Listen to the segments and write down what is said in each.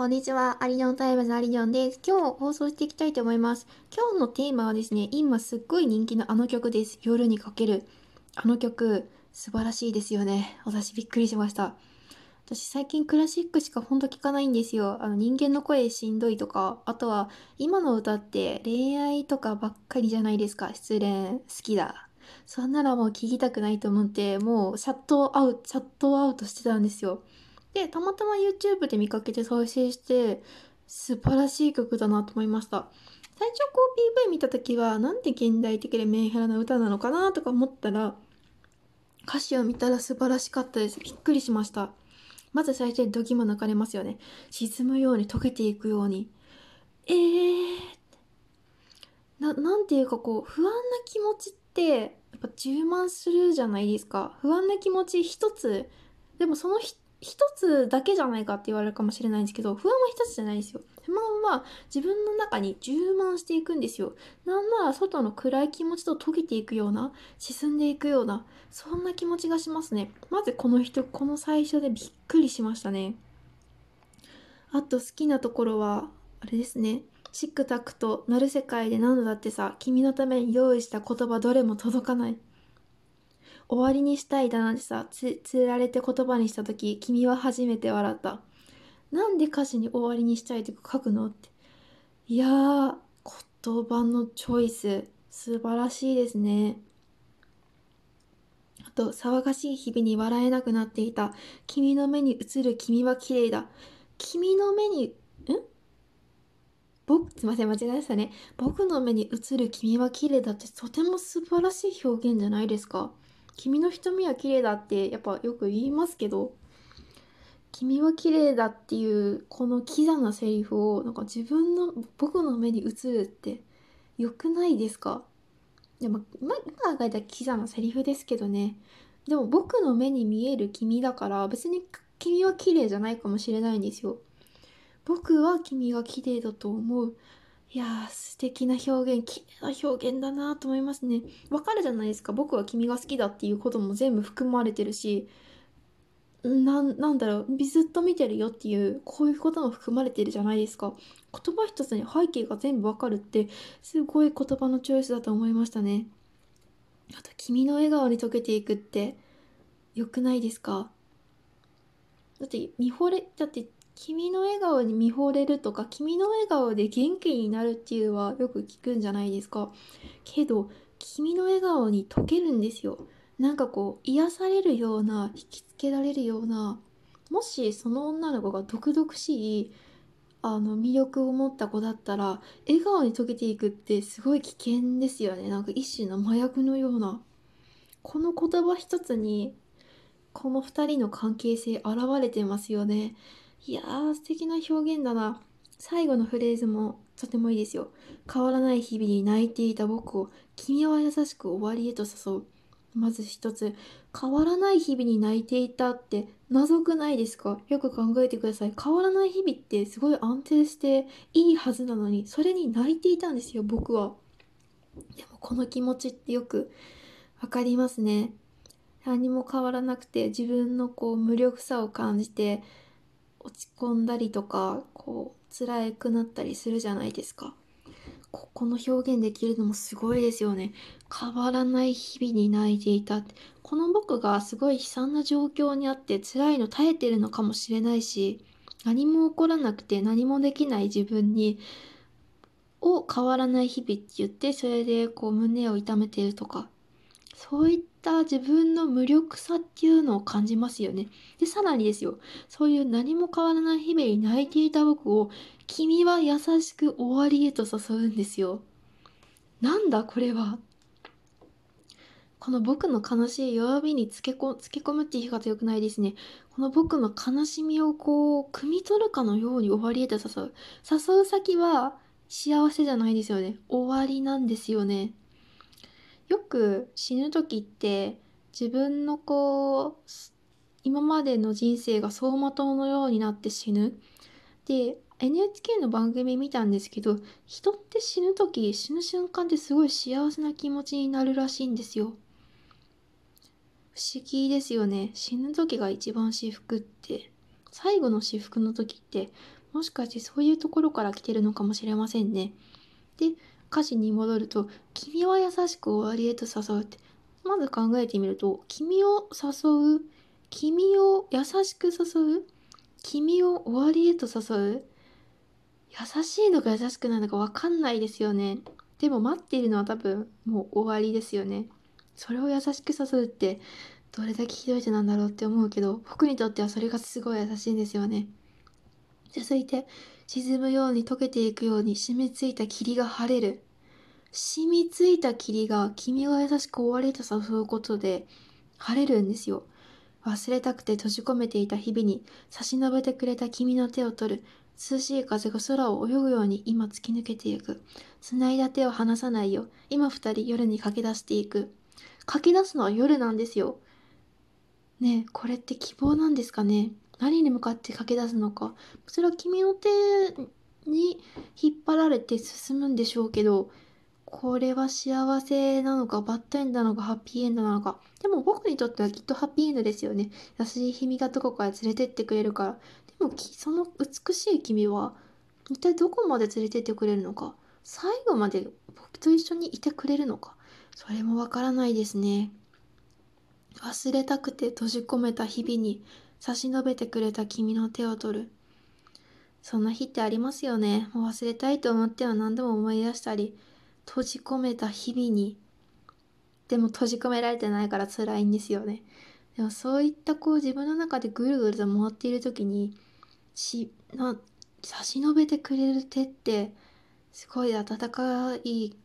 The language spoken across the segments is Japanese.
こんにちは。ありにょんタイムズありにょんです。今日放送していきたいと思います。今日のテーマはですね、今すっごい人気のあの曲です。夜に駆ける。あの曲、素晴らしいですよね。私びっくりしました。私最近クラシックしかほんと聞かないんですよ。あの人間の声しんどいとか、あとは今の歌って恋愛とかばっかりじゃないですか。失恋好きだ。そんならもう聞きたくないと思って、もうシャットアウト、シャットアウトしてたんですよ。で、たまたま YouTube で見かけて再生して、素晴らしい曲だなと思いました。最初こう PV 見た時は、なんて現代的でメンヘラな歌なのかなとか思ったら、歌詞を見たら素晴らしかったです。びっくりしました。まず最初にドキも抜かれますよね。沈むように溶けていくように。えーな、なんていうかこう、不安な気持ちって、やっぱ充満するじゃないですか。不安な気持ち一つ、でもその一つだけじゃないかって言われるかもしれないんですけど、不安は一つじゃないんですよ。不満は自分の中に充満していくんですよ。なんなら外の暗い気持ちと溶けていくような、沈んでいくような、そんな気持ちがしますね。まずこの人、この最初でびっくりしましたね。あと好きなところは、あれですね。チックタックとなる世界で何度だってさ、君のために用意した言葉どれも届かない。終わりにしたいだなんてさ、つ、つられて言葉にした時、君は初めて笑った。なんで歌詞に終わりにしたいとか書くのって。いやー、言葉のチョイス、素晴らしいですね。あと、騒がしい日々に笑えなくなっていた。君の目に映る君は綺麗だ。君の目に、ん？僕、すいません、間違えましたね。僕の目に映る君は綺麗だってとても素晴らしい表現じゃないですか。君の瞳は綺麗だってやっぱよく言いますけど君は綺麗だっていうこのキザなセリフをなんか自分の僕の目に映るって良くないですか？でも今考えたキザなセリフですけどね。でも僕の目に見える君だから別に君は綺麗じゃないかもしれないんですよ。僕は君が綺麗だと思う。いやー、素敵な表現、綺麗な表現だなと思いますね。わかるじゃないですか。僕は君が好きだっていうことも全部含まれてるし、ななんだろう、ずっと見てるよっていう、こういうことも含まれてるじゃないですか。言葉一つに背景が全部わかるって、すごい言葉のチョイスだと思いましたね。あと、君の笑顔に溶けていくって、良くないですか？だって、見惚れ、だって君の笑顔に見惚れるとか君の笑顔で元気になるっていうのはよく聞くんじゃないですか。けど君の笑顔に溶けるんですよ。なんかこう癒されるような引きつけられるようなもしその女の子が毒々しいあの魅力を持った子だったら笑顔に溶けていくってすごい危険ですよね。なんか一種の麻薬のような。この言葉一つにこの2人の関係性現れてますよねいやー、素敵な表現だな。最後のフレーズもとてもいいですよ。変わらない日々に泣いていた僕を、君は優しく終わりへと誘う。まず一つ、変わらない日々に泣いていたって謎くないですか？よく考えてください。変わらない日々ってすごい安定していいはずなのに、それに泣いていたんですよ、僕は。でもこの気持ちってよくわかりますね。何も変わらなくて自分のこう無力さを感じて落ち込んだりとかこう辛くなったりするじゃないですか。ここの表現できるのもすごいですよね。変わらない日々に泣いていた。この僕がすごい悲惨な状況にあって辛いの耐えてるのかもしれないし何も起こらなくて何もできない自分にを変わらない日々って言ってそれでこう胸を痛めてるとかそういっった自分の無力さっていうのを感じますよね。で、さらにですよ、そういう何も変わらない日々に泣いていた僕を、君は優しく終わりへと誘うんですよ。なんだこれは。この僕の悲しい弱みにつけこつけ込むって言い方良くないですね。この僕の悲しみをこう、汲み取るかのように終わりへと誘う。誘う先は幸せじゃないですよね。終わりなんですよね。よく死ぬ時って自分のこう今までの人生が走馬灯のようになって死ぬ。で NHK の番組見たんですけど人って死ぬ時死ぬ瞬間ってすごい幸せな気持ちになるらしいんですよ。不思議ですよね死ぬ時が一番至福って最後の至福の時ってもしかしてそういうところから来てるのかもしれませんね。で歌詞に戻ると「君は優しく終わりへと誘う」ってまず考えてみると「君を誘う」「君を優しく誘う」「君を終わりへと誘う」優しいのか優しくないのか分かんないですよね。でも待っているのは多分もう終わりですよね。それを優しく誘うってどれだけひどい手なんだろうって思うけど僕にとってはそれがすごい優しいんですよね。続いて沈むように溶けていくように染みついた霧が晴れる。染みついた霧が君が優しく終わりと誘うことで晴れるんですよ。忘れたくて閉じ込めていた日々に差し伸べてくれた君の手を取る。涼しい風が空を泳ぐように今突き抜けていく。繋いだ手を離さないよ。今二人夜に駆け出していく。駆け出すのは夜なんですよ。ねえ、これって希望なんですかね？何に向かって駆け出すのか。それは君の手に引っ張られて進むんでしょうけど、これは幸せなのか、バッドエンドなのか、ハッピーエンドなのか。でも僕にとってはきっとハッピーエンドですよね。優しい君がどこかへ連れてってくれるから。でもその美しい君は一体どこまで連れてってくれるのか。最後まで僕と一緒にいてくれるのか。それもわからないですね。忘れたくて閉じ込めた日々に差し伸べてくれた君の手を取る。そんな日ってありますよね。もう忘れたいと思っては何度も思い出したり、閉じ込めた日々に。でも閉じ込められてないから辛いんですよね。でもそういったこう自分の中でぐるぐると回っている時に、し、な、差し伸べてくれる手ってすごい温かい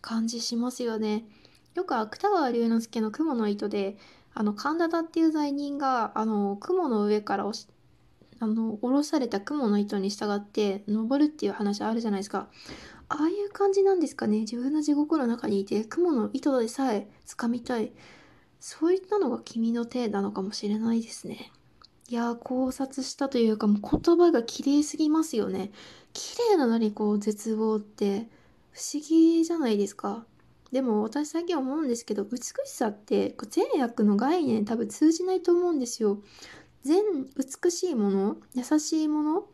感じしますよね。よく芥川龍之介の雲の糸であの神田田っていう罪人があの雲の上から押しあの下ろされた雲の糸に従って登るっていう話あるじゃないですか。ああいう感じなんですかね。自分の地獄の中にいて雲の糸でさえ掴みたい。そういったのが君の手なのかもしれないですね。いや考察したというかもう言葉が綺麗すぎますよね。綺麗なのにこう絶望って不思議じゃないですか。でも私最近思うんですけど美しさって善悪の概念多分通じないと思うんですよ。善美しいもの優しいもの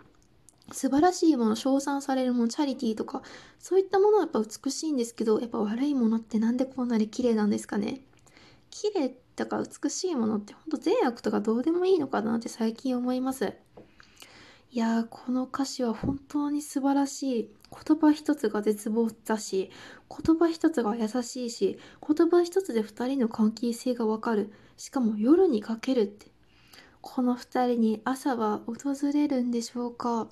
素晴らしいもの称賛されるものチャリティーとかそういったものはやっぱ美しいんですけどやっぱ悪いものってなんでこんなに綺麗なんですかね。綺麗だか美しいものってほんと善悪とかどうでもいいのかなって最近思います。いやーこの歌詞は本当に素晴らしい。言葉一つが絶望だし言葉一つが優しいし言葉一つで2人の関係性がわかる。しかも夜にかけるって。この2人に朝は訪れるんでしょうか。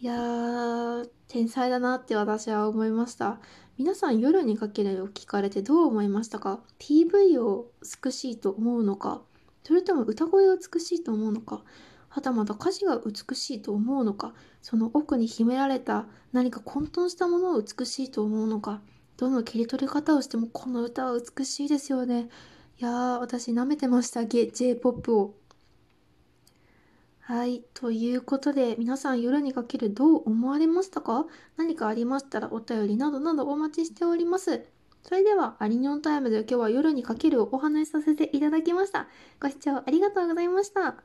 いやー天才だなって私は思いました。皆さん夜にかけるを聞かれてどう思いましたか？PV を美しいと思うのか？それとも歌声を美しいと思うのか？はたまた歌詞が美しいと思うのかその奥に秘められた何か混沌したものを美しいと思うのかどの切り取り方をしてもこの歌は美しいですよね。いやー私舐めてました J-POP を。はいということで皆さん夜にかけるどう思われましたか？何かありましたらお便りなどなどお待ちしております。それではアリニョンタイムで今日は夜にかけるをお話しさせていただきました。ご視聴ありがとうございました。